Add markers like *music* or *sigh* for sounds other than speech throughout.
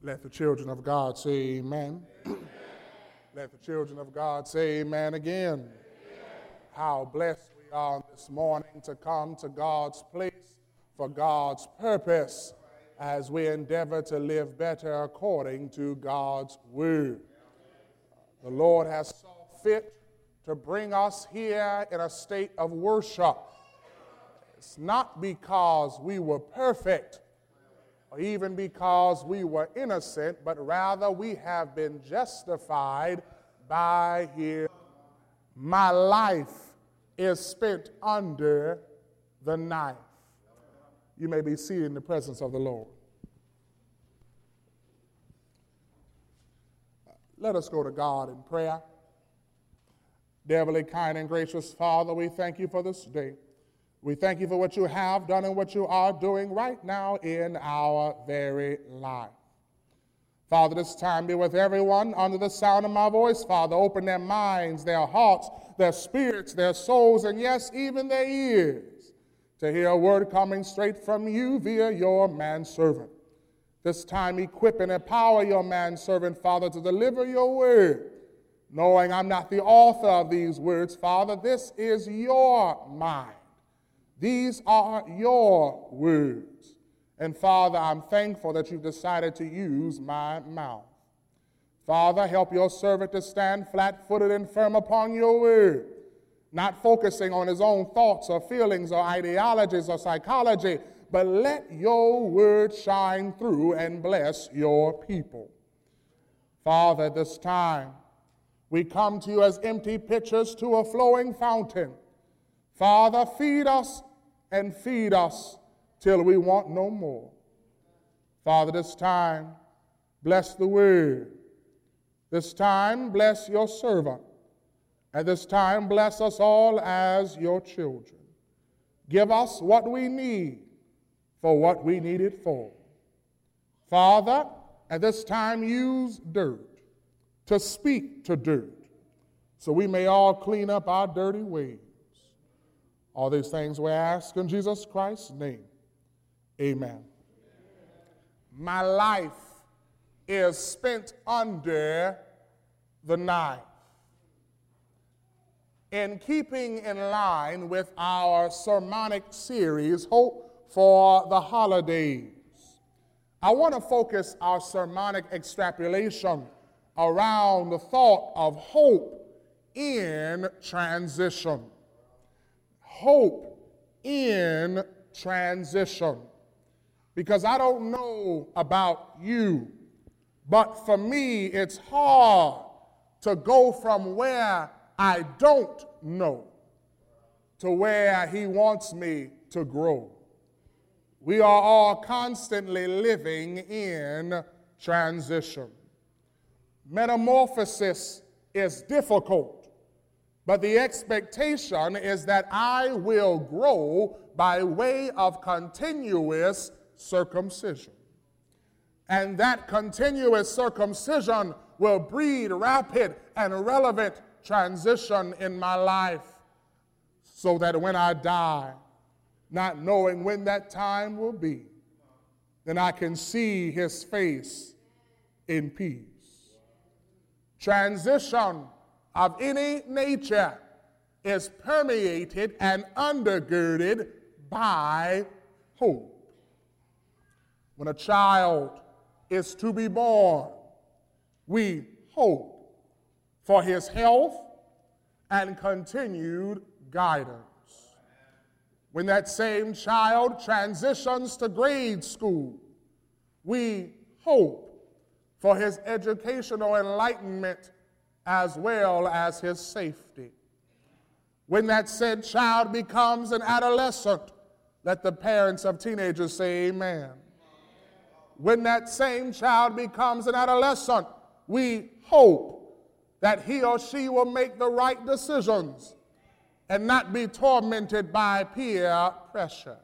Let the children of God say amen. amen. *clears throat* Let the children of God say amen again. Amen. How blessed we are this morning to come to God's place for God's purpose as we endeavor to live better according to God's word. The Lord has saw fit to bring us here in a state of worship. It's not because we were perfect or even because we were innocent, but rather we have been justified by Him. My life is spent under the knife. You may be seated in the presence of the Lord. Let us go to God in prayer. Dearly kind and gracious Father, we thank you for this day. We thank you for what you have done and what you are doing right now in our very life. Father, this time be with everyone under the sound of my voice, Father. Open their minds, their hearts, their spirits, their souls, and yes, even their ears to hear a word coming straight from you via your manservant. This time, equip and empower your manservant, Father, to deliver your word, knowing I'm not the author of these words, Father. This is your mind. These are your words. And Father, I'm thankful that you've decided to use my mouth. Father, help your servant to stand flat footed and firm upon your word, not focusing on his own thoughts or feelings or ideologies or psychology, but let your word shine through and bless your people. Father, this time we come to you as empty pitchers to a flowing fountain. Father, feed us and feed us till we want no more. Father, this time, bless the word. This time, bless your servant. At this time, bless us all as your children. Give us what we need for what we need it for. Father, at this time, use dirt to speak to dirt so we may all clean up our dirty ways. All these things we ask in Jesus Christ's name. Amen. My life is spent under the knife. In keeping in line with our sermonic series, Hope for the Holidays, I want to focus our sermonic extrapolation around the thought of hope in transition hope in transition. Because I don't know about you, but for me, it's hard to go from where I don't know to where He wants me to grow. We are all constantly living in transition. Metamorphosis is difficult but the expectation is that I will grow by way of continuous circumcision. And that continuous circumcision will breed rapid and relevant transition in my life so that when I die, not knowing when that time will be, then I can see his face in peace. Transition of any nature is permeated and undergirded by hope. When a child is to be born, we hope for his health and continued guidance. When that same child transitions to grade school, we hope for his educational enlightenment as well as his safety. When that said child becomes an adolescent, let the parents of teenagers say amen. When that same child becomes an adolescent, we hope that he or she will make the right decisions and not be tormented by peer pressure.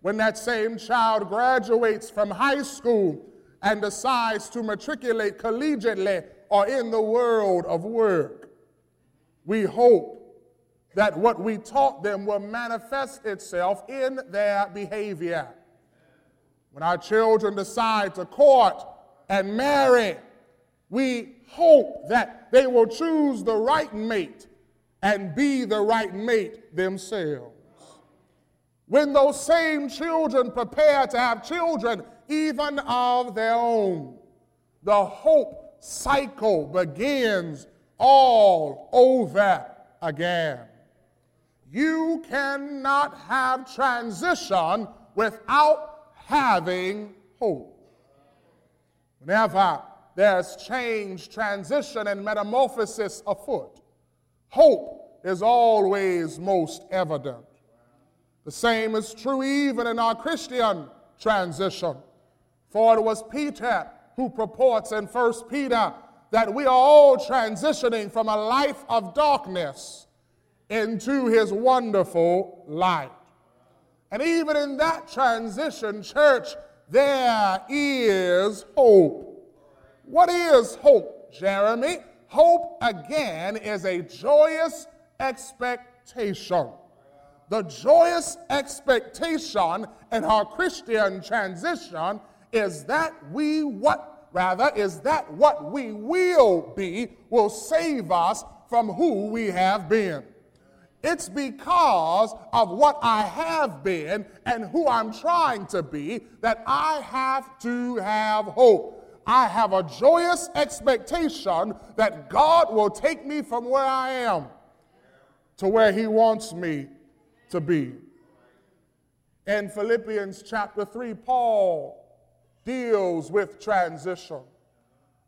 When that same child graduates from high school and decides to matriculate collegiately or in the world of work. We hope that what we taught them will manifest itself in their behavior. When our children decide to court and marry, we hope that they will choose the right mate and be the right mate themselves. When those same children prepare to have children, even of their own, the hope cycle begins all over again. You cannot have transition without having hope. Whenever there's change, transition, and metamorphosis afoot, hope is always most evident. The same is true even in our Christian transition. For it was Peter who purports in 1 Peter that we are all transitioning from a life of darkness into his wonderful light. And even in that transition, church, there is hope. What is hope, Jeremy? Hope, again, is a joyous expectation. The joyous expectation in our Christian transition is that we what rather is that what we will be will save us from who we have been. It's because of what I have been and who I'm trying to be that I have to have hope. I have a joyous expectation that God will take me from where I am to where He wants me to be. In Philippians chapter 3, Paul deals with transition.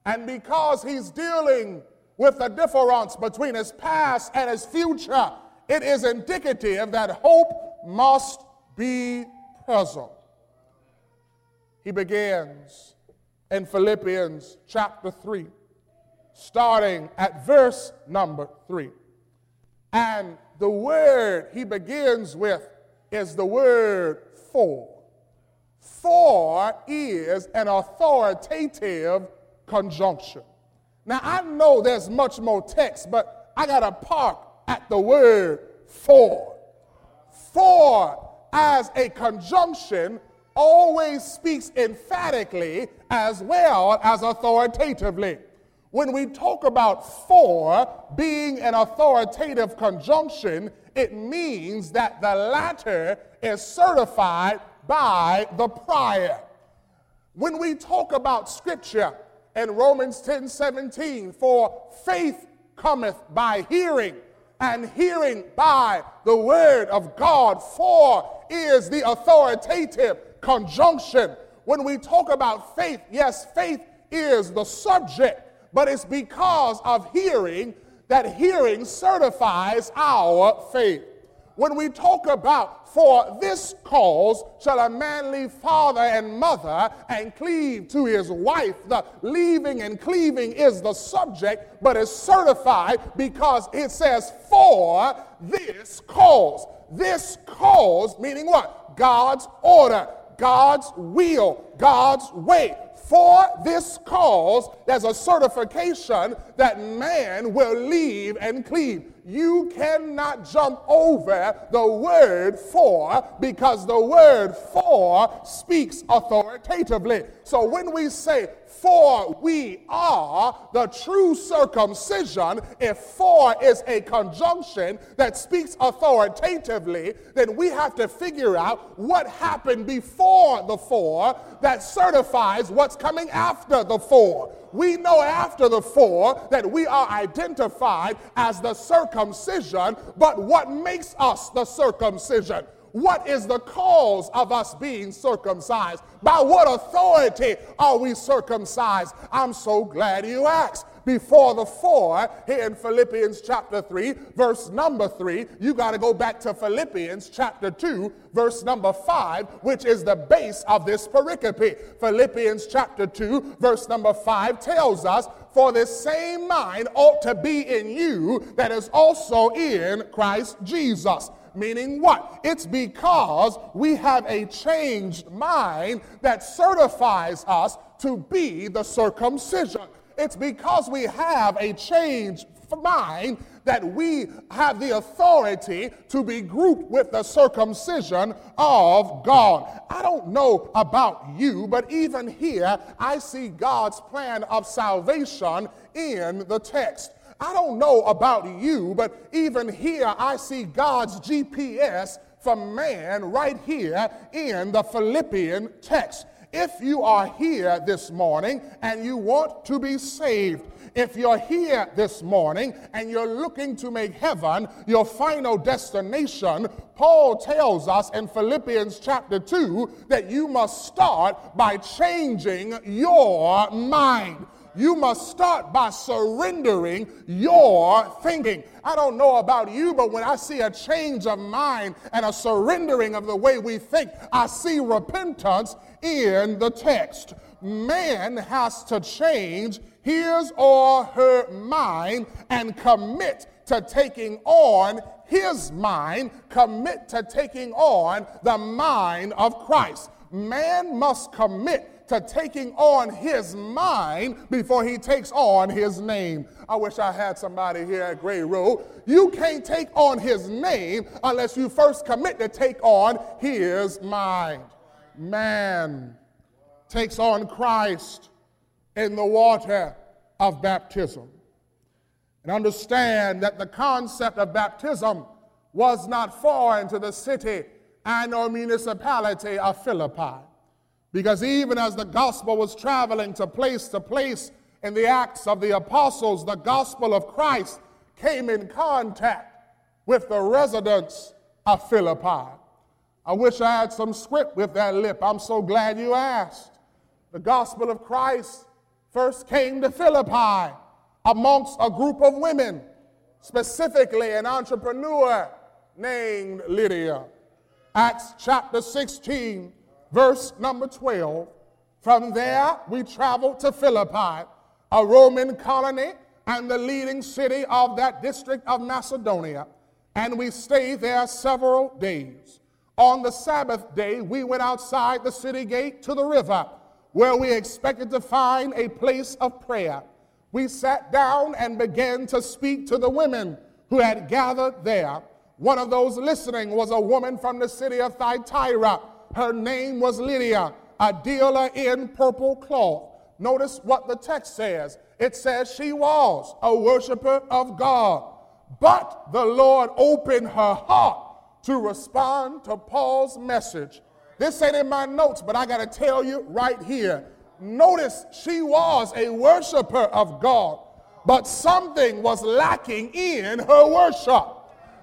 And because he's dealing with the difference between his past and his future, it is indicative that hope must be present. He begins in Philippians chapter 3, starting at verse number 3. And the word he begins with is the word for. For is an authoritative conjunction. Now, I know there's much more text, but I got to park at the word for. For as a conjunction always speaks emphatically as well as authoritatively. When we talk about for being an authoritative conjunction, it means that the latter is certified by the prior. When we talk about scripture in Romans 10 17, for faith cometh by hearing, and hearing by the word of God, for is the authoritative conjunction. When we talk about faith, yes, faith is the subject, but it's because of hearing that hearing certifies our faith. When we talk about for this cause shall a man leave father and mother and cleave to his wife, the leaving and cleaving is the subject, but is certified because it says for this cause. This cause, meaning what? God's order. God's will, God's way. For this cause, there's a certification that man will leave and cleave. You cannot jump over the word for because the word for speaks authoritatively. So when we say for we are the true circumcision, if for is a conjunction that speaks authoritatively, then we have to figure out what happened before the for that certifies what's coming after the for. We know after the for that we are identified as the circumcision, but what makes us the circumcision? What is the cause of us being circumcised? By what authority are we circumcised? I'm so glad you asked. Before the for here in Philippians chapter 3, verse number 3, you got to go back to Philippians chapter 2, verse number 5, which is the base of this pericope. Philippians chapter 2, verse number 5 tells us, For this same mind ought to be in you that is also in Christ Jesus. Meaning what? It's because we have a changed mind that certifies us to be the circumcision. It's because we have a changed mind that we have the authority to be grouped with the circumcision of God. I don't know about you, but even here, I see God's plan of salvation in the text. I don't know about you, but even here, I see God's GPS for man right here in the Philippian text. If you are here this morning and you want to be saved, if you're here this morning and you're looking to make heaven your final destination, Paul tells us in Philippians chapter 2 that you must start by changing your mind you must start by surrendering your thinking. I don't know about you, but when I see a change of mind and a surrendering of the way we think, I see repentance in the text. Man has to change his or her mind and commit to taking on his mind, commit to taking on the mind of Christ. Man must commit to taking on his mind before he takes on his name. I wish I had somebody here at Gray Road. You can't take on his name unless you first commit to take on his mind. Man takes on Christ in the water of baptism. And understand that the concept of baptism was not foreign to the city and or municipality of Philippi. Because even as the gospel was traveling to place to place in the Acts of the Apostles, the gospel of Christ came in contact with the residents of Philippi. I wish I had some script with that lip. I'm so glad you asked. The gospel of Christ first came to Philippi amongst a group of women, specifically an entrepreneur named Lydia. Acts chapter 16 verse number 12. From there, we traveled to Philippi, a Roman colony and the leading city of that district of Macedonia, and we stayed there several days. On the Sabbath day, we went outside the city gate to the river, where we expected to find a place of prayer. We sat down and began to speak to the women who had gathered there. One of those listening was a woman from the city of Thyatira her name was Lydia, a dealer in purple cloth. Notice what the text says. It says she was a worshiper of God, but the Lord opened her heart to respond to Paul's message. This ain't in my notes, but I got to tell you right here. Notice she was a worshiper of God, but something was lacking in her worship.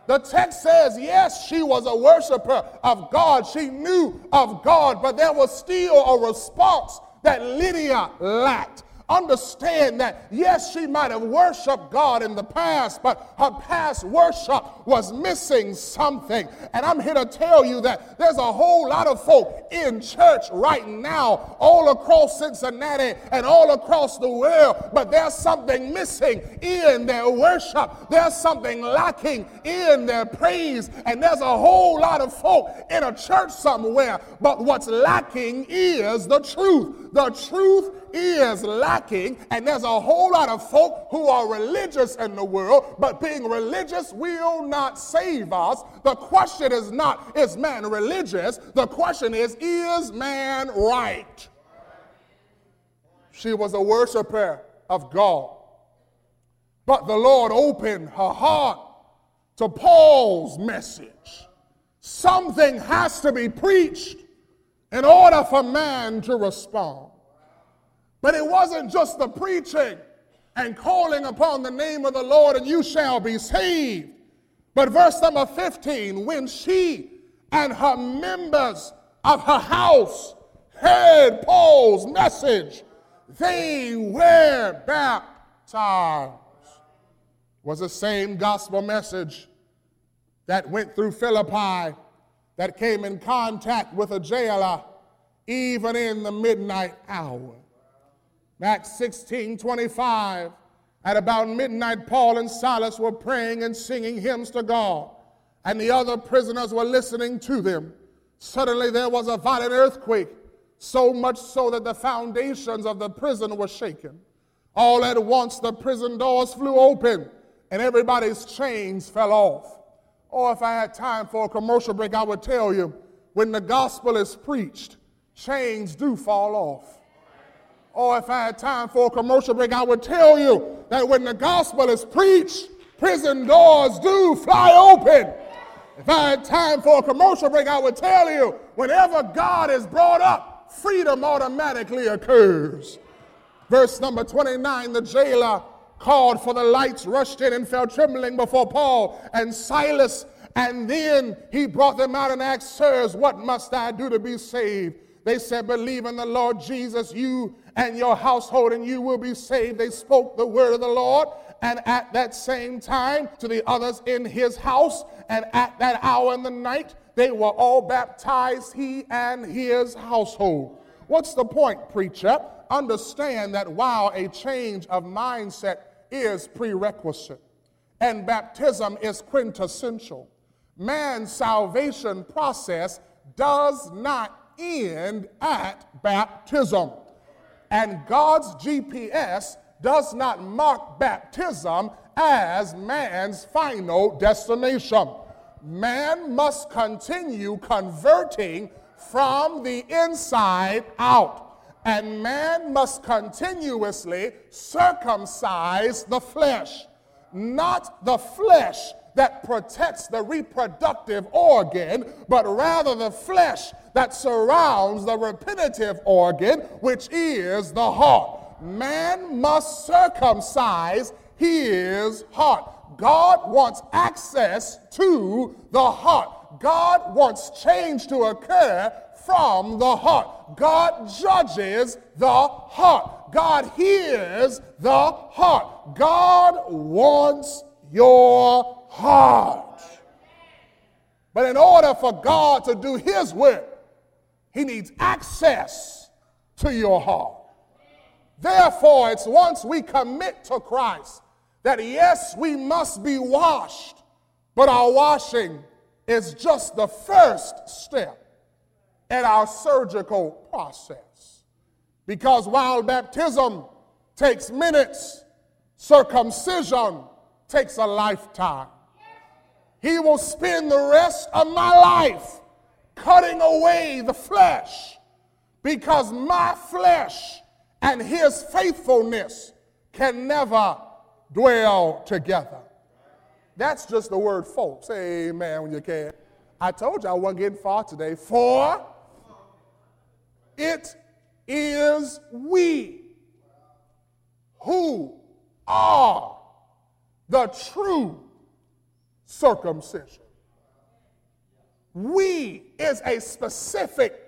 The text says, yes, she was a worshiper of God. She knew of God, but there was still a response that Lydia lacked understand that yes, she might have worshiped God in the past, but her past worship was missing something. And I'm here to tell you that there's a whole lot of folk in church right now, all across Cincinnati and all across the world, but there's something missing in their worship. There's something lacking in their praise. And there's a whole lot of folk in a church somewhere, but what's lacking is the truth. The truth is lacking, and there's a whole lot of folk who are religious in the world, but being religious will not save us. The question is not, is man religious? The question is, is man right? She was a worshiper of God. But the Lord opened her heart to Paul's message. Something has to be preached in order for man to respond. But it wasn't just the preaching and calling upon the name of the Lord and you shall be saved. But verse number 15, when she and her members of her house heard Paul's message, they were baptized. Was the same gospel message that went through Philippi that came in contact with a jailer even in the midnight hour. Acts 16 25. At about midnight, Paul and Silas were praying and singing hymns to God, and the other prisoners were listening to them. Suddenly, there was a violent earthquake, so much so that the foundations of the prison were shaken. All at once, the prison doors flew open, and everybody's chains fell off. Or if I had time for a commercial break, I would tell you when the gospel is preached, chains do fall off. Or if I had time for a commercial break, I would tell you that when the gospel is preached, prison doors do fly open. If I had time for a commercial break, I would tell you whenever God is brought up, freedom automatically occurs. Verse number 29 the jailer called for the lights, rushed in, and fell trembling before Paul and Silas. And then he brought them out and asked, Sirs, what must I do to be saved? They said, Believe in the Lord Jesus, you and your household, and you will be saved. They spoke the word of the Lord. And at that same time, to the others in his house, and at that hour in the night, they were all baptized, he and his household. What's the point, preacher? Understand that while a change of mindset is prerequisite and baptism is quintessential, man's salvation process does not end at baptism. And God's GPS does not mark baptism as man's final destination. Man must continue converting from the inside out. And man must continuously circumcise the flesh, not the flesh that protects the reproductive organ, but rather the flesh that surrounds the repetitive organ, which is the heart. Man must circumcise his heart. God wants access to the heart. God wants change to occur from the heart. God judges the heart. God hears the heart. God wants your heart. But in order for God to do his work, he needs access to your heart. Therefore, it's once we commit to Christ that yes, we must be washed, but our washing is just the first step in our surgical process. Because while baptism takes minutes, circumcision takes a lifetime. He will spend the rest of my life cutting away the flesh because my flesh and his faithfulness can never dwell together. That's just the word folks. Say amen when you can. I told you I wasn't getting far today. For it is we who are the true circumcision. We is a specific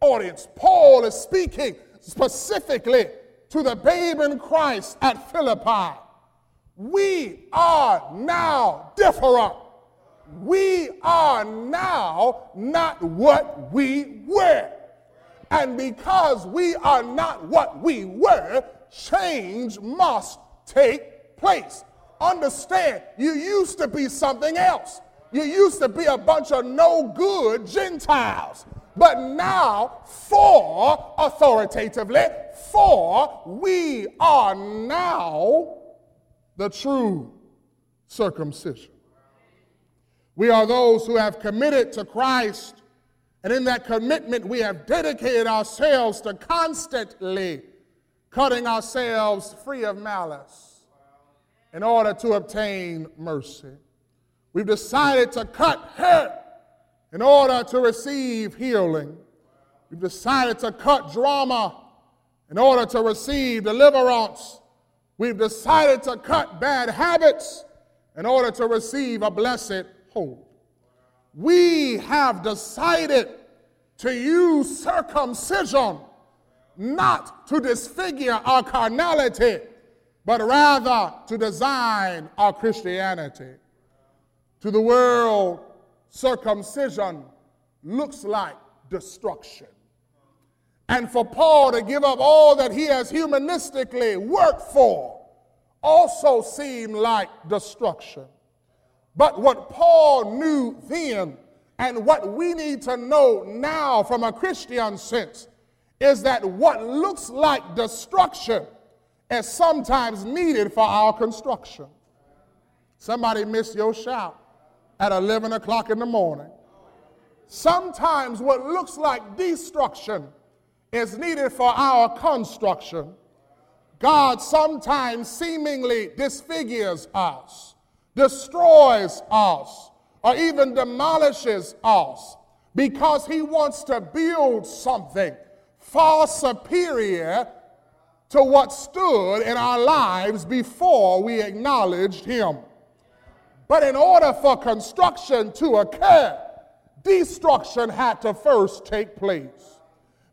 audience. Paul is speaking specifically to the babe in Christ at Philippi. We are now different. We are now not what we were. And because we are not what we were, change must take place. Understand, you used to be something else. You used to be a bunch of no good Gentiles. But now, for authoritatively, for we are now the true circumcision. We are those who have committed to Christ, and in that commitment, we have dedicated ourselves to constantly cutting ourselves free of malice in order to obtain mercy. We've decided to cut hurt in order to receive healing. We've decided to cut drama in order to receive deliverance. We've decided to cut bad habits in order to receive a blessed hope. We have decided to use circumcision not to disfigure our carnality, but rather to design our Christianity. To the world, circumcision looks like destruction. And for Paul to give up all that he has humanistically worked for also seemed like destruction. But what Paul knew then, and what we need to know now from a Christian sense, is that what looks like destruction is sometimes needed for our construction. Somebody missed your shout at 11 o'clock in the morning. Sometimes what looks like destruction is needed for our construction. God sometimes seemingly disfigures us, destroys us, or even demolishes us because he wants to build something far superior to what stood in our lives before we acknowledged him. But in order for construction to occur, destruction had to first take place.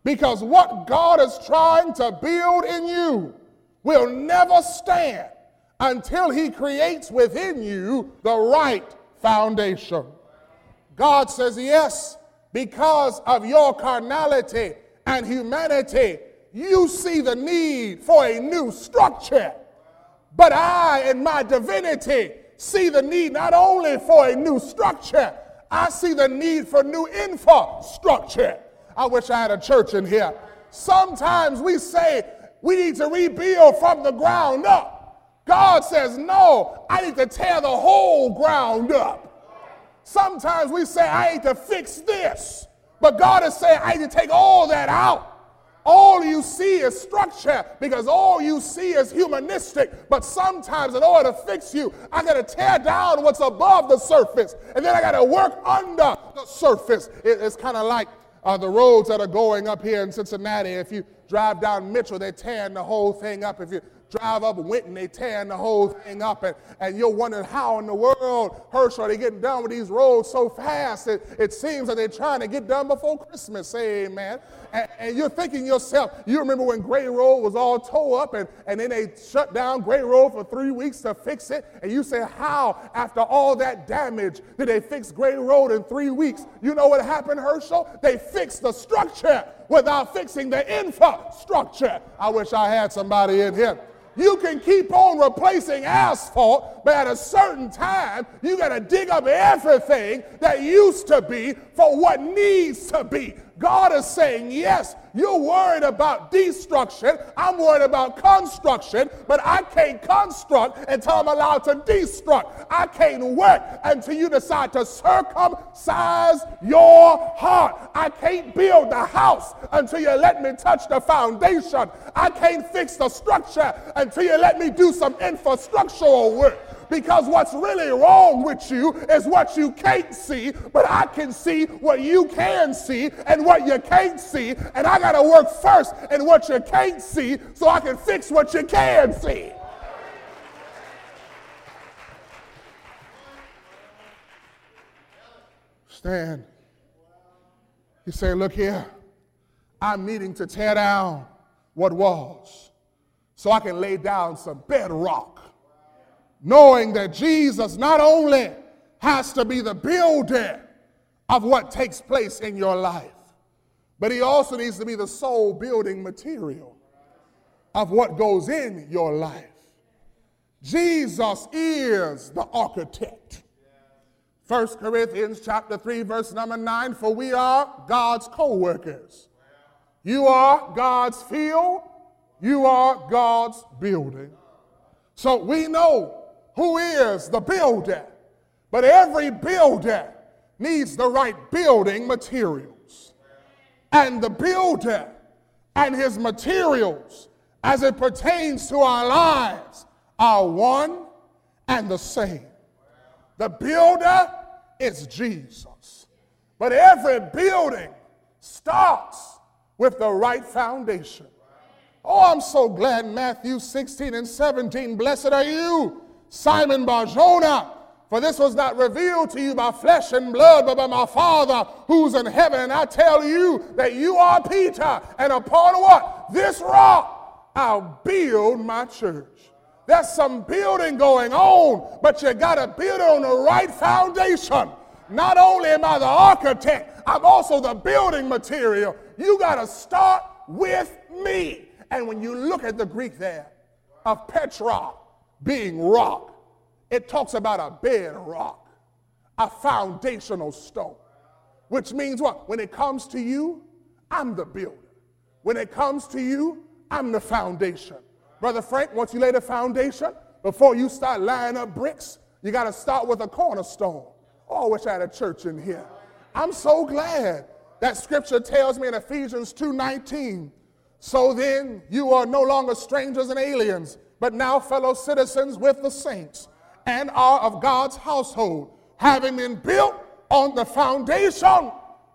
Because what God is trying to build in you will never stand until He creates within you the right foundation. God says, Yes, because of your carnality and humanity, you see the need for a new structure. But I, in my divinity, see the need not only for a new structure, I see the need for new infrastructure. I wish I had a church in here. Sometimes we say we need to rebuild from the ground up. God says, no, I need to tear the whole ground up. Sometimes we say, I need to fix this. But God is saying, I need to take all that out. All you see is structure because all you see is humanistic. But sometimes, in order to fix you, I got to tear down what's above the surface and then I got to work under the surface. it's kind of like uh, the roads that are going up here in Cincinnati. If you drive down Mitchell, they're tearing the whole thing up. If you drive up Winton, they're tearing the whole thing up, and, and you're wondering how in the world, Herschel, are they getting done with these roads so fast? It, it seems that they're trying to get done before Christmas, say amen. And, and you're thinking yourself, you remember when Gray Road was all tore up, and, and then they shut down Gray Road for three weeks to fix it, and you say, how, after all that damage, did they fix Gray Road in three weeks? You know what happened, Herschel? They fixed the structure without fixing the infrastructure. I wish I had somebody in here you can keep on replacing asphalt, but at a certain time, you got to dig up everything that used to be for what needs to be. God is saying, yes, you're worried about destruction. I'm worried about construction, but I can't construct until I'm allowed to destruct. I can't work until you decide to circumcise your heart. I can't build the house until you let me touch the foundation. I can't fix the structure until you let me do some infrastructural work. Because what's really wrong with you is what you can't see, but I can see what you can see and what you can't see. And I got to work first in what you can't see so I can fix what you can see. Stand. You say, Look here, I'm needing to tear down what was so I can lay down some bedrock knowing that Jesus not only has to be the builder of what takes place in your life, but he also needs to be the sole building material of what goes in your life. Jesus is the architect. 1 Corinthians chapter 3 verse number 9 for we are God's co-workers. You are God's field, you are God's building. So we know who is the builder. But every builder needs the right building materials. And the builder and his materials, as it pertains to our lives, are one and the same. The builder is Jesus. But every building starts with the right foundation. Oh, I'm so glad Matthew 16 and 17. Blessed are you Simon Barjona, for this was not revealed to you by flesh and blood, but by my Father who's in heaven. And I tell you that you are Peter, and upon what? This rock I'll build my church. There's some building going on, but you got to build it on the right foundation. Not only am I the architect, I'm also the building material. You got to start with me. And when you look at the Greek there of Petra, being rock. It talks about a bedrock, a foundational stone, which means what? When it comes to you, I'm the builder. When it comes to you, I'm the foundation. Brother Frank, once you lay the foundation, before you start lining up bricks, You got to start with a cornerstone. Oh, I wish I had a church in here. I'm so glad that scripture tells me in Ephesians 2:19, so then you are no longer strangers and aliens, but now fellow citizens with the saints and are of God's household, having been built on the foundation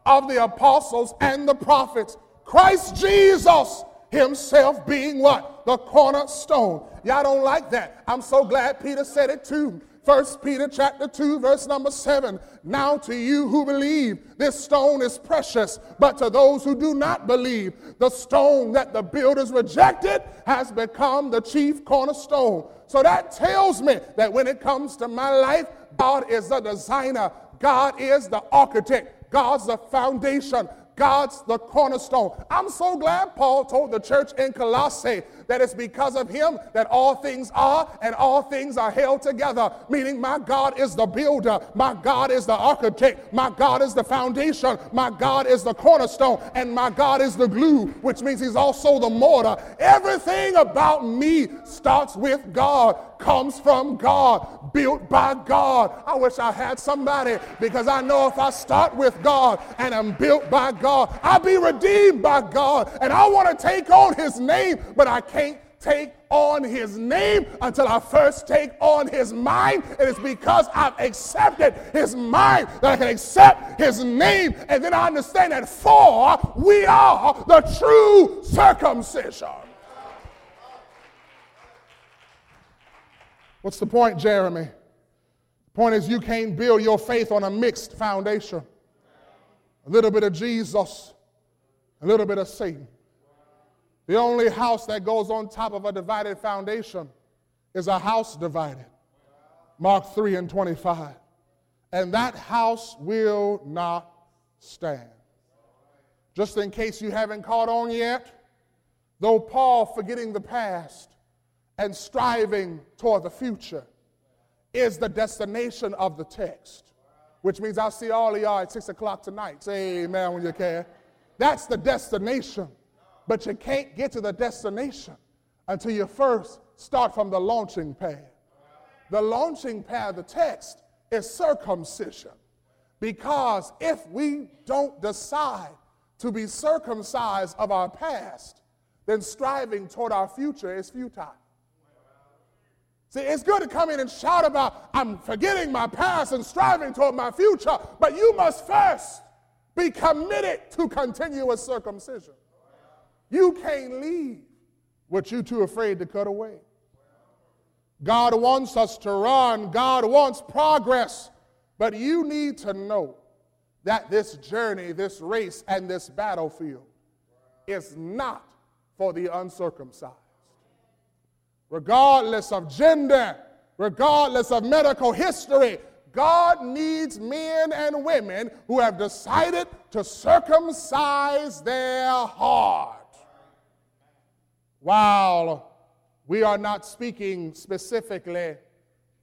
of the apostles and the prophets, Christ Jesus himself being what? The cornerstone. Y'all don't like that. I'm so glad Peter said it too. First Peter chapter 2 verse number 7. Now to you who believe, this stone is precious, but to those who do not believe, the stone that the builders rejected has become the chief cornerstone. So that tells me that when it comes to my life, God is the designer, God is the architect, God's the foundation, God's the cornerstone. I'm so glad Paul told the church in Colossae that it's because of him that all things are and all things are held together. Meaning, my God is the builder, my God is the architect, my God is the foundation, my God is the cornerstone, and my God is the glue, which means he's also the mortar. Everything about me starts with God, comes from God, built by God. I wish I had somebody because I know if I start with God and I'm built by God, I'll be redeemed by God. And I want to take on his name, but I can't take on his name until I first take on his mind. And It is because I've accepted his mind that I can accept his name. And then I understand that for we are the true circumcision. What's the point, Jeremy? The point is, you can't build your faith on a mixed foundation. A little bit of Jesus, a little bit of Satan. The only house that goes on top of a divided foundation is a house divided. Mark 3 and 25. And that house will not stand. Just in case you haven't caught on yet, though Paul, forgetting the past and striving toward the future, is the destination of the text, which means I'll see all of y'all at 6 o'clock tonight. Say amen when you can. That's the destination. But you can't get to the destination until you first start from the launching pad. The launching pad of the text is circumcision. Because if we don't decide to be circumcised of our past, then striving toward our future is futile. See, it's good to come in and shout about, I'm forgetting my past and striving toward my future, but you must first be committed to continuous circumcision. You can't leave what you're too afraid to cut away. God wants us to run, God wants progress, but you need to know that this journey, this race, and this battlefield is not for the uncircumcised. Regardless of gender, regardless of medical history, God needs men and women who have decided to circumcise their heart. While we are not speaking specifically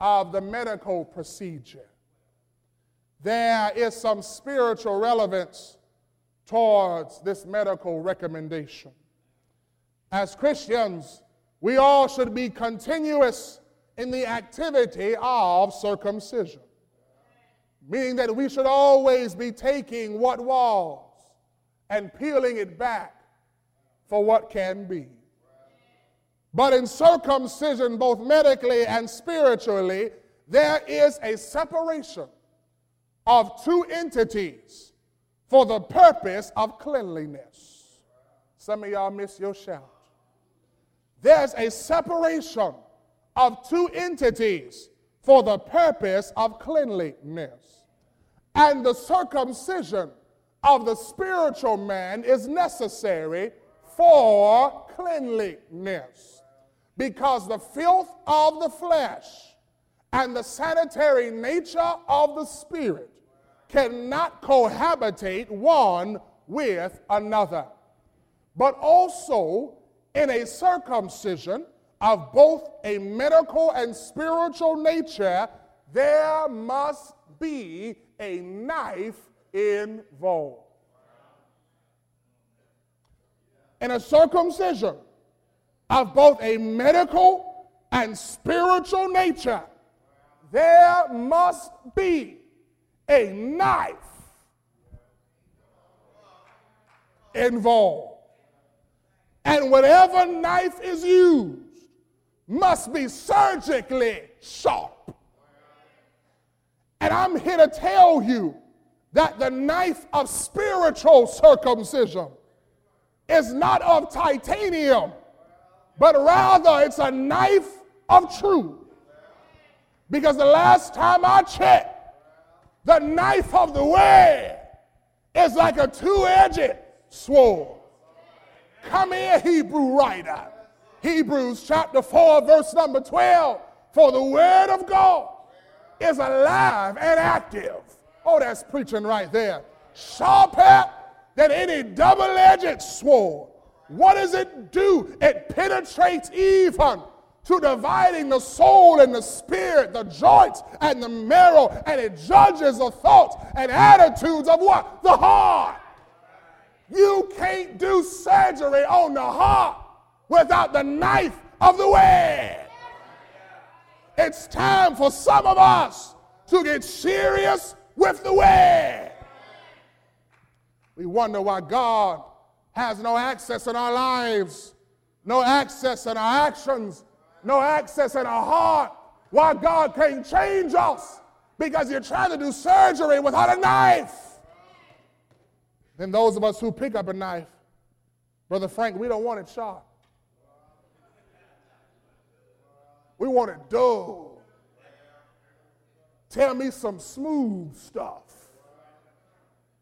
of the medical procedure, there is some spiritual relevance towards this medical recommendation. As Christians, we all should be continuous in the activity of circumcision, meaning that we should always be taking what was and peeling it back for what can be. But in circumcision, both medically and spiritually, there is a separation of two entities for the purpose of cleanliness. Some of y'all miss your shout. There's a separation of two entities for the purpose of cleanliness. And the circumcision of the spiritual man is necessary for cleanliness because the filth of the flesh and the sanitary nature of the spirit cannot cohabitate one with another. But also, in a circumcision of both a medical and spiritual nature, there must be a knife involved. In a circumcision, of both a medical and spiritual nature, there must be a knife involved. And whatever knife is used must be surgically sharp. And I'm here to tell you that the knife of spiritual circumcision is not of titanium, but rather it's a knife of truth. Because the last time I checked, the knife of the word is like a two edged sword. Come here, Hebrew writer. Hebrews chapter 4, verse number 12. For the word of God is alive and active. Oh, that's preaching right there. Sharper than any double edged sword. What does it do? It penetrates even to dividing the soul and the spirit, the joints and the marrow, and it judges the thoughts and attitudes of what? The heart. You can't do surgery on the heart without the knife of the word. It's time for some of us to get serious with the word. We wonder why God has no access in our lives, no access in our actions, no access in our heart. Why God can't change us because you're trying to do surgery without a knife. Then those of us who pick up a knife, Brother Frank, we don't want it sharp. We want it dull. Tell me some smooth stuff.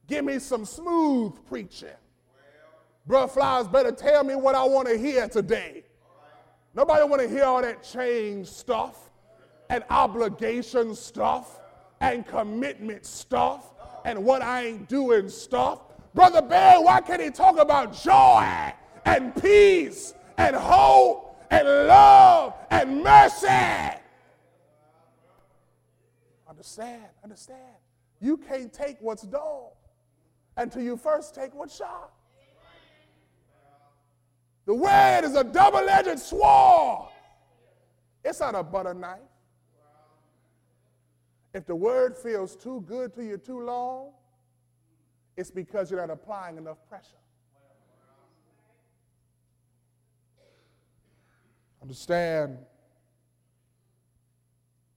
Give me some smooth preaching. Brother Flowers better tell me what I want to hear today. Nobody want to hear all that change stuff and obligation stuff and commitment stuff and what I ain't doing stuff. Brother Bear, why can't he talk about joy and peace and hope and love and mercy? Understand, understand. You can't take what's dull until you first take what's sharp. The word is a double edged sword. It's not a butter knife. If the word feels too good to you too long, it's because you're not applying enough pressure. Understand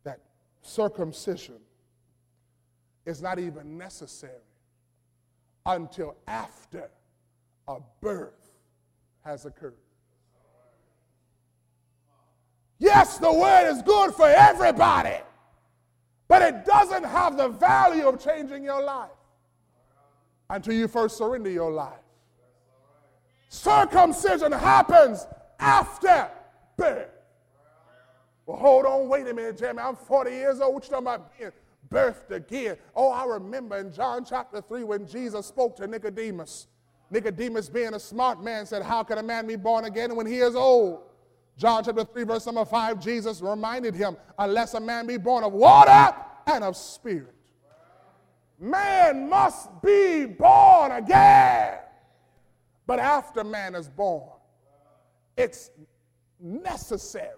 that circumcision is not even necessary until after a birth has occurred. Yes, the word is good for everybody, but it doesn't have the value of changing your life until you first surrender your life. Circumcision happens after birth. Well, hold on, wait a minute, Jamie. I'm 40 years old. What you talking about being birthed again? Oh, I remember in John chapter 3 when Jesus spoke to Nicodemus. Nicodemus, being a smart man, said, How can a man be born again when he is old? John chapter 3, verse number 5, Jesus reminded him, Unless a man be born of water and of spirit. Man must be born again. But after man is born, it's necessary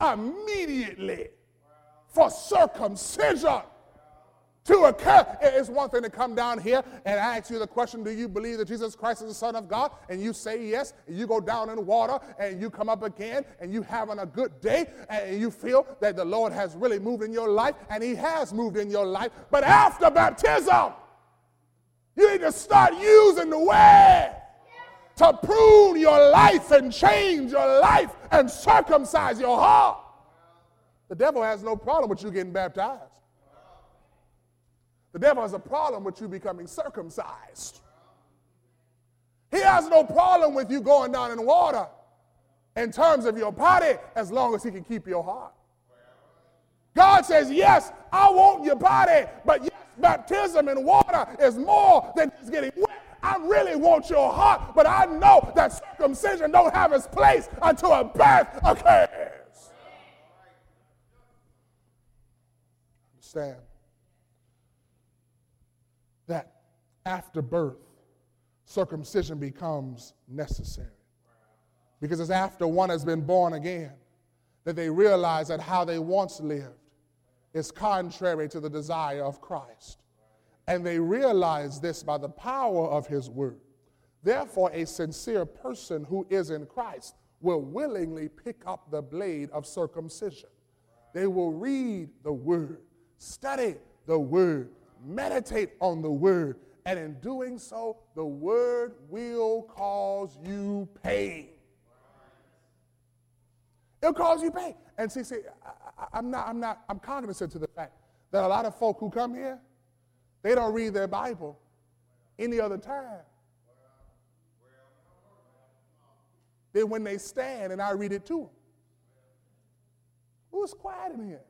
immediately for circumcision to occur. It's one thing to come down here and ask you the question, do you believe that Jesus Christ is the Son of God? And you say yes, and you go down in water and you come up again and you having a good day and you feel that the Lord has really moved in your life and he has moved in your life. But after baptism, you need to start using the way to prune your life and change your life and circumcise your heart. The devil has no problem with you getting baptized. The devil has a problem with you becoming circumcised. He has no problem with you going down in water in terms of your body as long as he can keep your heart. God says, Yes, I want your body, but yes, baptism in water is more than just getting wet. I really want your heart, but I know that circumcision don't have its place until a birth occurs. Understand? That after birth, circumcision becomes necessary. Because it's after one has been born again that they realize that how they once lived is contrary to the desire of Christ. And they realize this by the power of his word. Therefore, a sincere person who is in Christ will willingly pick up the blade of circumcision. They will read the word, study the word, meditate on the word, and in doing so, the word will cause you pain. It'll cause you pain. And see, see, I, am not, I'm not, I'm cognizant to the fact that a lot of folk who come here, they don't read their Bible any other time. Then when they stand and I read it to them. Who's quiet in here?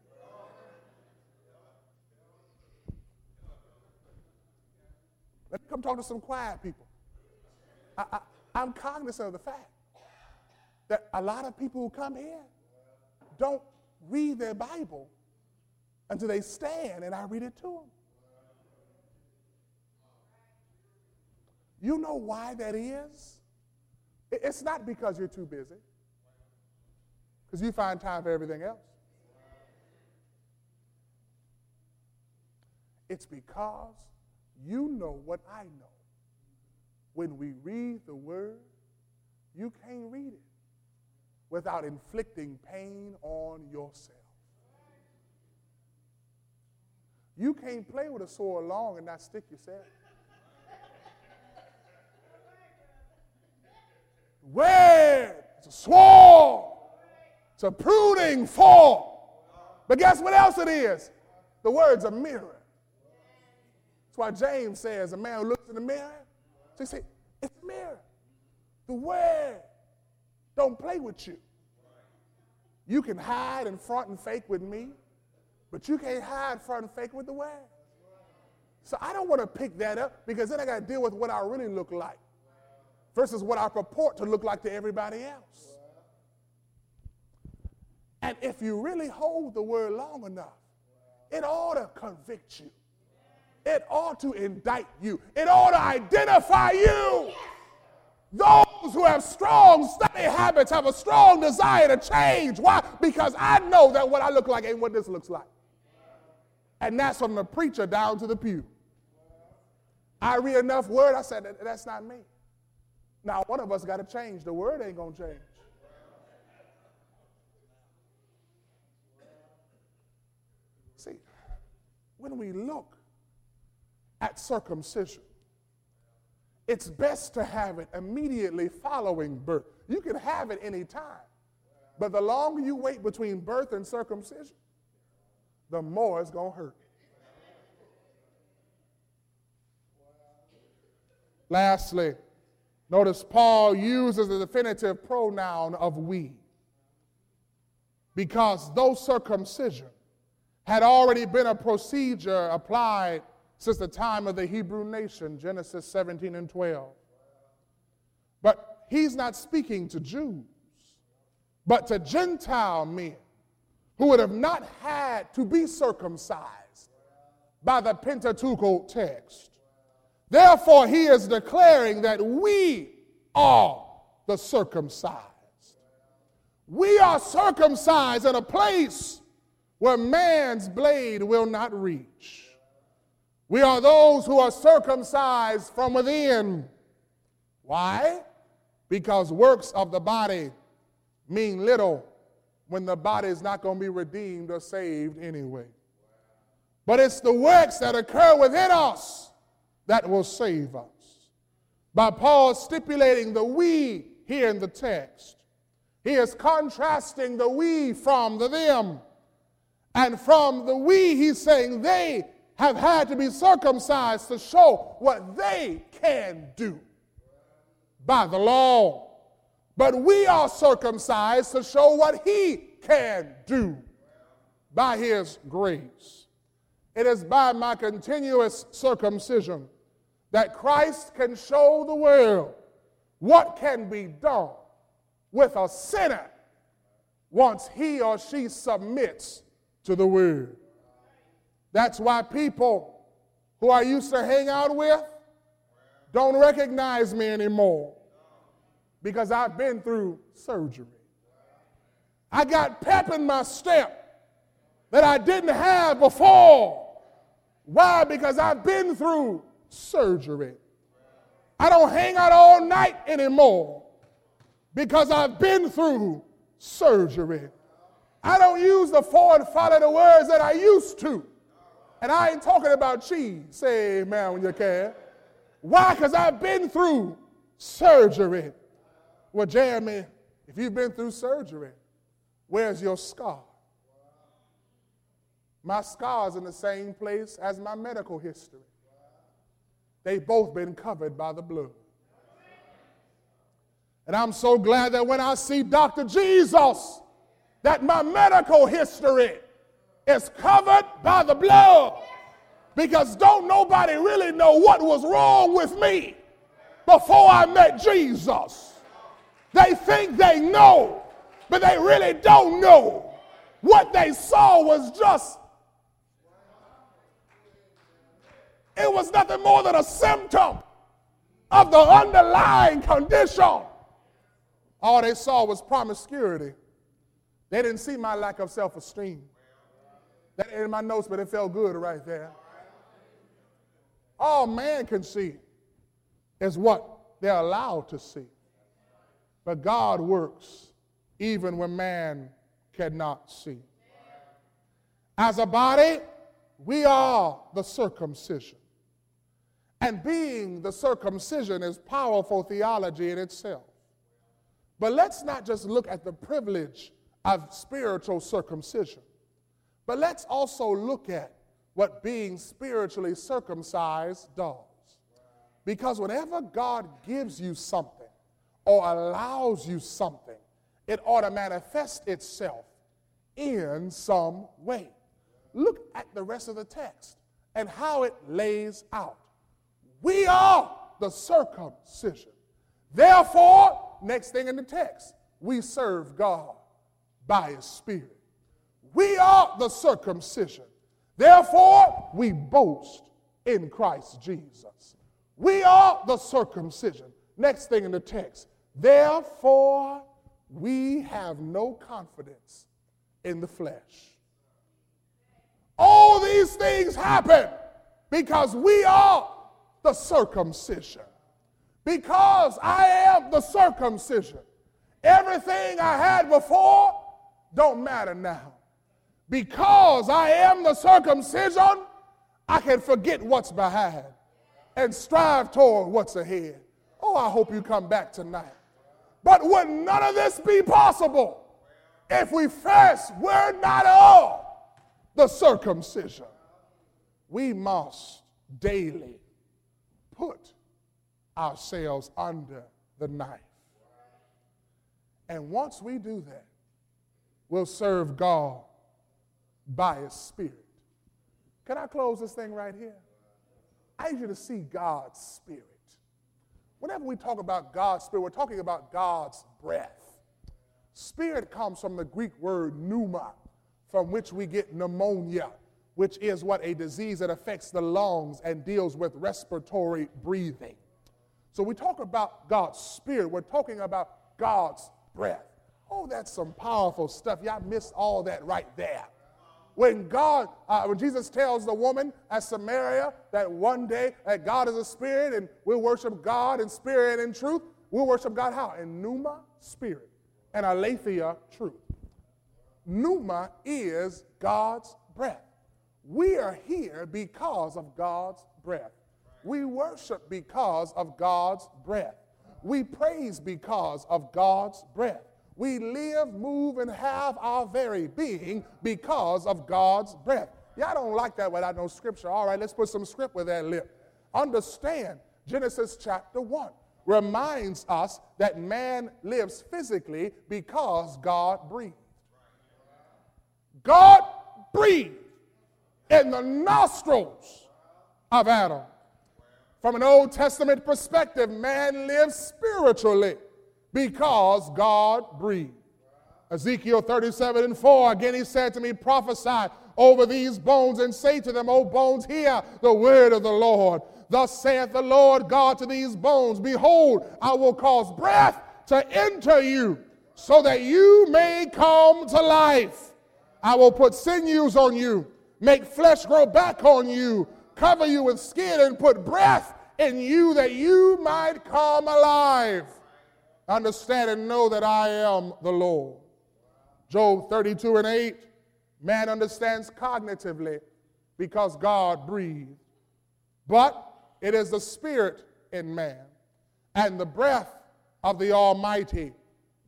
Let me come talk to some quiet people. I, I, I'm cognizant of the fact that a lot of people who come here don't read their Bible until they stand and I read it to them. You know why that is? It's not because you're too busy, because you find time for everything else. It's because you know what I know. When we read the word, you can't read it without inflicting pain on yourself. You can't play with a sword long and not stick yourself. Word, it's a sword, it's a pruning fork. But guess what else it is? The word's a mirror. Why James says a man who looks in the mirror, so he said, it's a mirror. The word don't play with you. You can hide and front and fake with me, but you can't hide front and fake with the word. So I don't want to pick that up because then I got to deal with what I really look like versus what I purport to look like to everybody else. And if you really hold the word long enough, it ought to convict you. It ought to indict you. It ought to identify you. Those who have strong study habits have a strong desire to change. Why? Because I know that what I look like ain't what this looks like. And that's from the preacher down to the pew. I read enough word, I said, that's not me. Now, one of us got to change. The word ain't going to change. See, when we look at circumcision, it's best to have it immediately following birth. You can have it any time, but the longer you wait between birth and circumcision, the more it's going to hurt. Lastly, Notice Paul uses the definitive pronoun of we. Because though circumcision had already been a procedure applied since the time of the Hebrew nation, Genesis 17 and 12. But he's not speaking to Jews, but to Gentile men who would have not had to be circumcised by the Pentateuchal text. Therefore, he is declaring that we are the circumcised. We are circumcised in a place where man's blade will not reach. We are those who are circumcised from within. Why? Because works of the body mean little when the body is not going to be redeemed or saved anyway. But it's the works that occur within us that will save us. By Paul stipulating the we here in the text, he is contrasting the we from the them. And from the we, he's saying they have had to be circumcised to show what they can do by the law. But we are circumcised to show what he can do by his grace. It is by my continuous circumcision that Christ can show the world what can be done with a sinner once he or she submits to the word. That's why people who I used to hang out with don't recognize me anymore because I've been through surgery. I got pep in my step that I didn't have before. Why? Because I've been through surgery. I don't hang out all night anymore because I've been through surgery. I don't use the and five letter words that I used to. And I ain't talking about cheese. Say amen when you can. Why? Because I've been through surgery. Well, Jeremy, if you've been through surgery, where's your scar? My scar's in the same place as my medical history. They've both been covered by the blood. And I'm so glad that when I see Dr. Jesus, that my medical history is covered by the blood. Because don't nobody really know what was wrong with me before I met Jesus. They think they know, but they really don't know. What they saw was just, it was nothing more than a symptom of the underlying condition. All they saw was promiscuity. They didn't see my lack of self esteem. That ain't in my notes, but it felt good right there. All man can see is what they're allowed to see. But God works even when man cannot see. As a body, we are the circumcision. And being the circumcision is powerful theology in itself. But let's not just look at the privilege of spiritual circumcision, but let's also look at what being spiritually circumcised does. Because whenever God gives you something or allows you something, it ought to manifest itself in some way. Look at the rest of the text and how it lays out. We are the circumcision. Therefore, next thing in the text, we serve God by His Spirit. We are the circumcision. Therefore, we boast in Christ Jesus. We are the circumcision. Next thing in the text, therefore, we have no confidence in the flesh. All these things happen because we are the circumcision because I am the circumcision. Everything I had before don't matter now. Because I am the circumcision, I can forget what's behind and strive toward what's ahead. Oh, I hope you come back tonight. But would none of this be possible if we first were not all the circumcision? We must daily put ourselves under the knife. And once we do that, we'll serve God by His Spirit. Can I close this thing right here? I need you to see God's Spirit. Whenever we talk about God's Spirit, we're talking about God's breath. Spirit comes from the Greek word pneuma, from which we get pneumonia, which is what a disease that affects the lungs and deals with respiratory breathing. So we talk about God's Spirit, we're talking about God's breath. Oh, that's some powerful stuff. Y'all missed all that right there. When God, uh, when Jesus tells the woman at Samaria that one day that God is a spirit and we'll worship God in spirit and in truth, we'll worship God how? In pneuma, spirit, and aletheia, truth. Pneuma is God's breath. We are here because of God's breath. We worship because of God's breath. We praise because of God's breath. We live, move, and have our very being because of God's breath. Y'all don't like that without no scripture. All right, let's put some script with that lip. Understand Genesis chapter 1 reminds us that man lives physically because God breathed. God breathed in the nostrils of Adam. From an Old Testament perspective, man lives spiritually because God breathed. Ezekiel 37 and 4, again he said to me, Prophesy over these bones and say to them, O bones, hear the word of the Lord. Thus saith the Lord God to these bones, Behold, I will cause breath to enter you, so that you may come to life. I will put sinews on you, make flesh grow back on you, cover you with skin, and put breath in you that you might come alive. Understand and know that I am the Lord. Job 32 and 8, man understands cognitively because God breathed. But it is the spirit in man, and the breath of the Almighty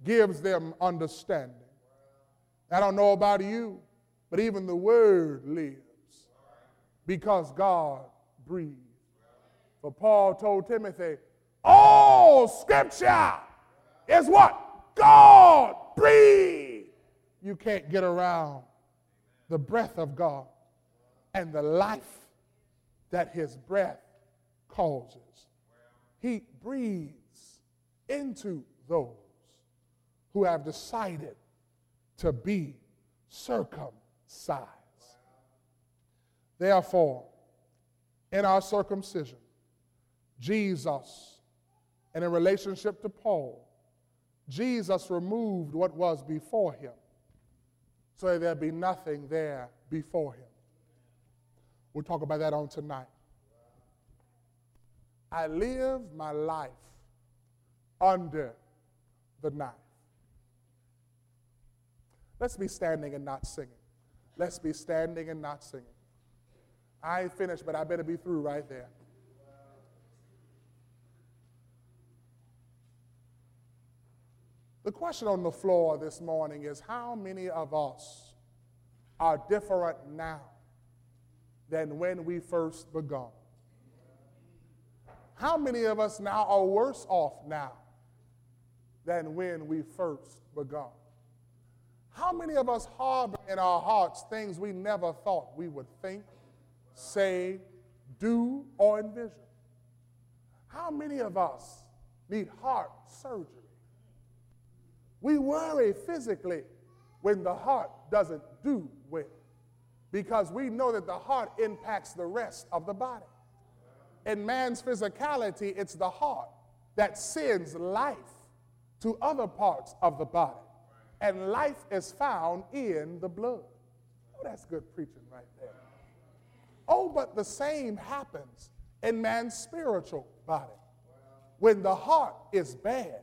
gives them understanding. I don't know about you, but even the word lives because God breathed. For Paul told Timothy, all scripture is what? God breathed. You can't get around the breath of God and the life that his breath causes. He breathes into those who have decided to be circumcised. Therefore, in our circumcision, Jesus, and in relationship to Paul, Jesus removed what was before him so that there be nothing there before him. We'll talk about that on tonight. I live my life under the knife. Let's be standing and not singing. Let's be standing and not singing. I ain't finished, but I better be through right there. The question on the floor this morning is how many of us are different now than when we first begun? How many of us now are worse off now than when we first begun? How many of us harbor in our hearts things we never thought we would think, say, do, or envision? How many of us need heart surgery? We worry physically when the heart doesn't do well because we know that the heart impacts the rest of the body. In man's physicality, it's the heart that sends life to other parts of the body and life is found in the blood. Oh, that's good preaching right there. Oh, but the same happens in man's spiritual body. When the heart is bad,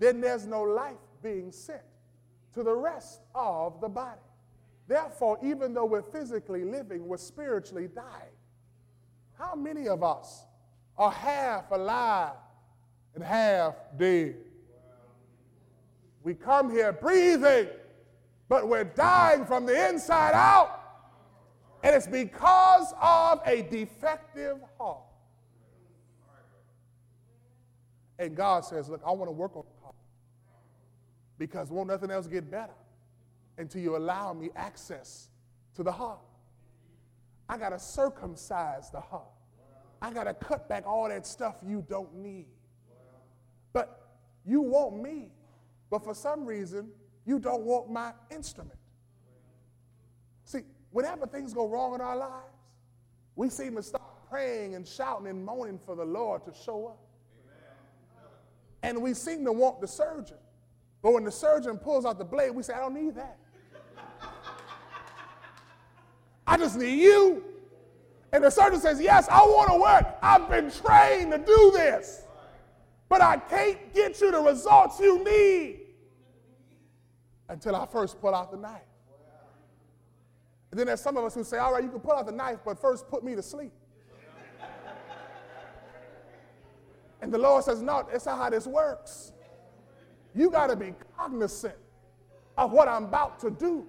then there's no life being sent to the rest of the body. Therefore, even though we're physically living, we're spiritually dying. How many of us are half alive and half dead? We come here breathing, but we're dying from the inside out. And it's because of a defective heart. And God says, Look, I want to work on because won't nothing else get better until you allow me access to the heart. I got to circumcise the heart. I got to cut back all that stuff you don't need. But you want me but for some reason, you don't want my instrument. See, whenever things go wrong in our lives, we seem to start praying and shouting and moaning for the Lord to show up. And we seem to want the surgeon. But when the surgeon pulls out the blade, we say, I don't need that. I just need you. And the surgeon says, Yes, I want to work. I've been trained to do this but I can't get you the results you need until I first pull out the knife. And then there's some of us who say, all right, you can pull out the knife, but first put me to sleep. and the Lord says, no, that's not how this works. You got to be cognizant of what I'm about to do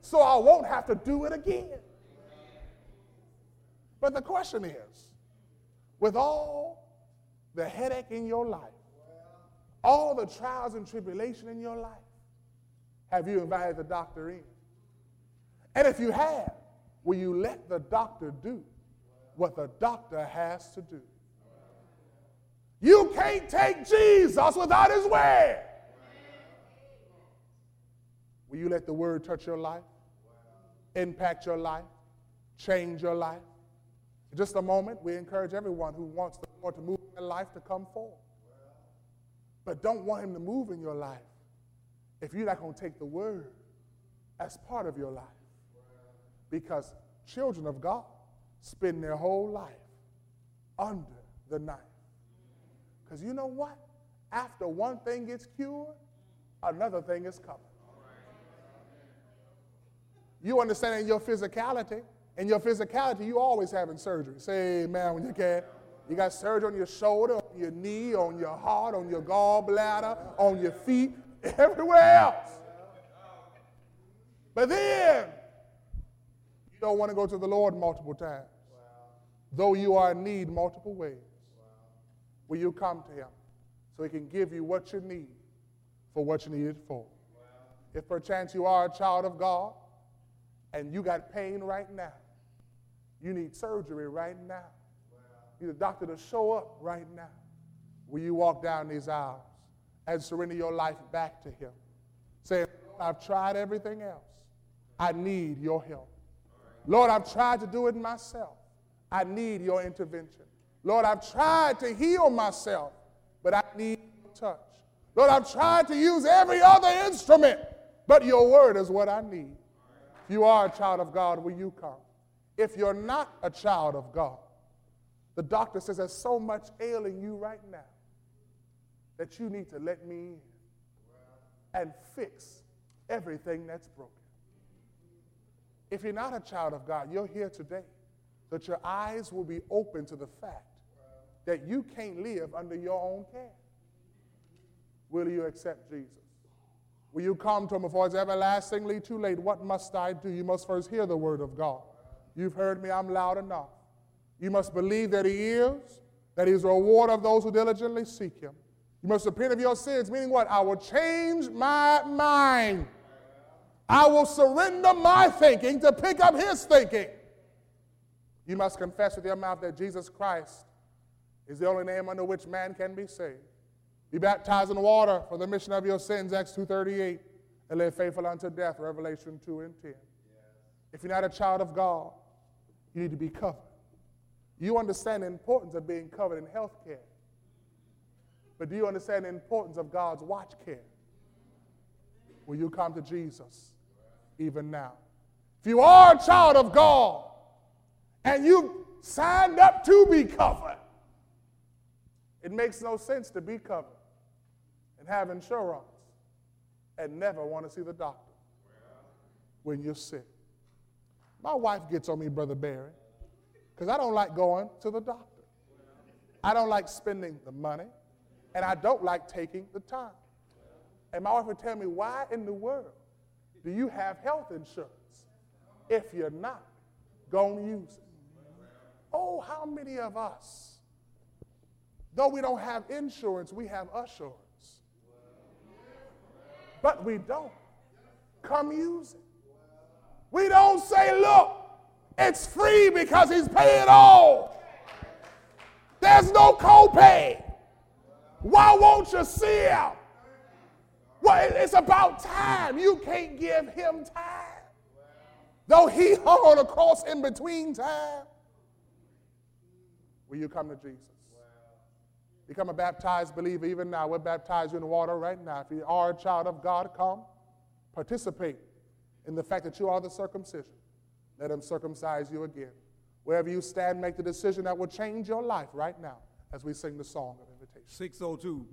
so I won't have to do it again. But the question is, with all the headache in your life, all the trials and tribulation in your life, have you invited the doctor in? And if you have, will you let the doctor do what the doctor has to do? You can't take Jesus without his word. Will you let the word touch your life, impact your life, change your life? In just a moment, we encourage everyone who wants the Lord to move in their life to come forward. But don't want him to move in your life if you're not going to take the word as part of your life. Because children of God spend their whole life under the knife. Because you know what? After one thing gets cured, another thing is coming. You understand in your physicality, in your physicality, you always having surgery. Say amen when you can. You got surgery on your shoulder, on your knee, on your heart, on your gallbladder, on your feet, *laughs* everywhere else. But then, you don't want to go to the Lord multiple times. Though you are in need multiple ways. Will you come to Him so He can give you what you need for what you need it for? If perchance you are a child of God and you got pain right now, you need surgery right now. You need a doctor to show up right now. Will you walk down these aisles and surrender your life back to Him? Say, I've tried everything else. I need your help. Lord, I've tried to do it myself. I need your intervention. Lord, I've tried to heal myself, but I need your touch. Lord, I've tried to use every other instrument, but your word is what I need. If you are a child of God, will you come? If you're not a child of God, the doctor says there's so much ailing you right now that you need to let me in and fix everything that's broken. If you're not a child of God, you're here today that your eyes will be open to the fact that you can't live under your own care. Will you accept Jesus? Will you come to him before it's everlastingly too late? What must I do? You must first hear the word of God. You've heard me, I'm loud enough. You must believe that he is, that he is a reward of those who diligently seek him. You must repent of your sins, meaning what? I will change my mind. I will surrender my thinking to pick up his thinking. You must confess with your mouth that Jesus Christ is the only name under which man can be saved. Be baptized in water for the remission of your sins, Acts 2.38, and live faithful unto death, Revelation 2 and 10. Yes. If you're not a child of God, you need to be covered. You understand the importance of being covered in health care. But do you understand the importance of God's watch care? Will you come to Jesus even now? If you are a child of God and you signed up to be covered, it makes no sense to be covered and have insurance and never want to see the doctor when you're sick. My wife gets on me, Brother Barry, because I don't like going to the doctor. I don't like spending the money, and I don't like taking the time. And my wife would tell me, why in the world do you have health insurance if you're not going to use it? Oh, how many of us, though we don't have insurance, we have assurance. But we don't. Come use it. We don't say, look, it's free because he's paid all. There's no copay. Why won't you see him? Well, it's about time. You can't give him time. Though he *laughs* hung on a cross in between time. Will you come to Jesus? Become a baptized believer even now. We're baptized you in water right now. If you are a child of God, come. Participate in the fact that you are the circumcision. Let him circumcise you again. Wherever you stand, make the decision that will change your life right now as we sing the song of invitation. 602.